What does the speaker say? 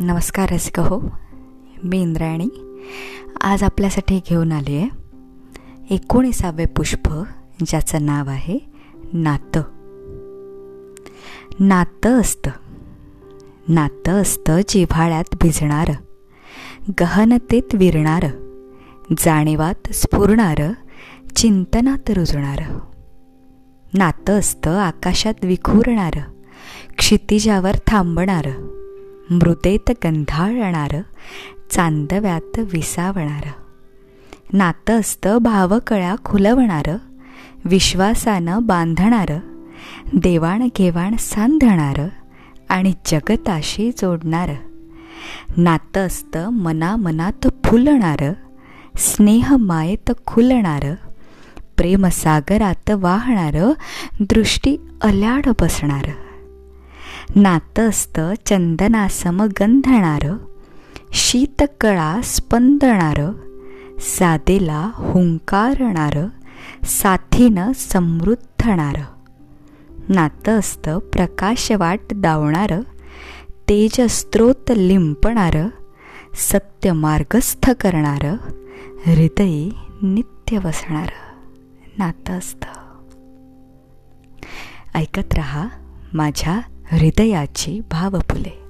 नमस्कार रसिक हो मी इंद्रायणी. आज आपल्यासाठी घेऊन आली आहे एकोणीसावे पुष्प ज्याचं नाव आहे नातं. नातं असतं. नातं असतं जिव्हाळ्यात भिजणारं गहनतेत विरणारं जाणीवात स्फुरणारं चिंतनात रुजणारं. नातं असतं आकाशात विखुरणारं क्षितिजावर थांबणारं मृदेत गंधाळणारं चांदव्यात विसावणारं. नातं असतं भावकळ्या खुलवणारं विश्वासानं बांधणारं देवाणघेवाण सांधणारं आणि जगताशी जोडणारं. नातं असतं मनामनात फुलणारं स्नेहमायेत खुलणारं प्रेमसागरात वाहणारं दृष्टी अल्याड बसणारं. नातं असतं चंदनासम गंधणारं शीतकळा स्पंदणारं साधेला हुंकारणारं साथीनं समृद्धणारं. नातं असतं प्रकाशवाट दावणारं तेजस्त्रोत लिंपणारं सत्य मार्गस्थ करणारं हृदयी नित्य वसणारं. नातं असतं ऐकत रहा माझ्या हृदयाची भावफुले.